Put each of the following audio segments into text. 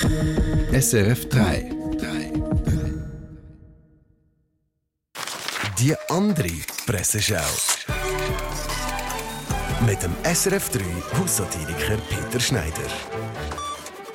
SRF 3. Die andere Presseschau. Mit dem SRF 3 Haussatiriker Peter Schneider.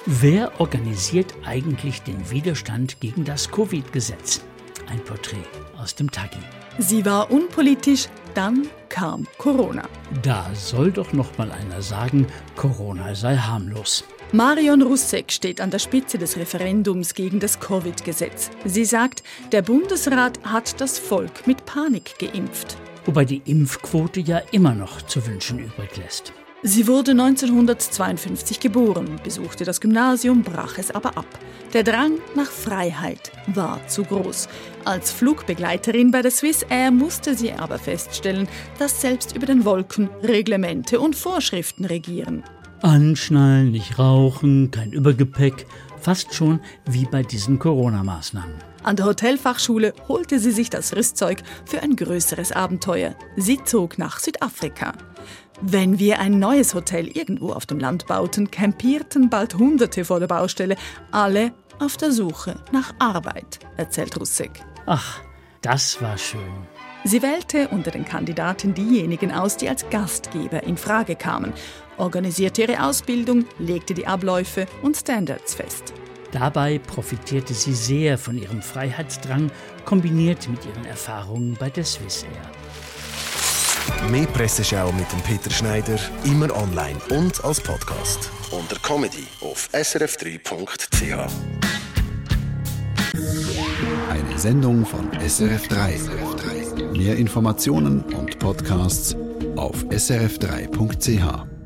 Wer organisiert eigentlich den Widerstand gegen das Covid-Gesetz? Ein Porträt aus dem Tagi. Sie war unpolitisch, dann kam Corona. Da soll doch noch mal einer sagen, Corona sei harmlos. Marion Russek steht an der Spitze des Referendums gegen das Covid-Gesetz. Sie sagt, der Bundesrat hat das Volk mit Panik geimpft. Wobei die Impfquote ja immer noch zu wünschen übrig lässt. Sie wurde 1952 geboren, besuchte das Gymnasium, brach es aber ab. Der Drang nach Freiheit war zu groß. Als Flugbegleiterin bei der Swiss Air musste sie aber feststellen, dass selbst über den Wolken Reglemente und Vorschriften regieren. Anschnallen, nicht rauchen, kein Übergepäck, fast schon wie bei diesen Corona-Maßnahmen. An der Hotelfachschule holte sie sich das Rüstzeug für ein größeres Abenteuer. Sie zog nach Südafrika. Wenn wir ein neues Hotel irgendwo auf dem Land bauten, campierten bald Hunderte vor der Baustelle, alle auf der Suche nach Arbeit, erzählt Russek. Ach, das war schön. Sie wählte unter den Kandidaten diejenigen aus, die als Gastgeber in Frage kamen, organisierte ihre Ausbildung, legte die Abläufe und Standards fest. Dabei profitierte sie sehr von ihrem Freiheitsdrang, kombiniert mit ihren Erfahrungen bei der Swiss Air. Mehr Presseschau mit dem Peter Schneider, immer online und als Podcast. Unter Comedy auf srf3.ch. Eine Sendung von SRF 3. Mehr Informationen und Podcasts auf srf3.ch.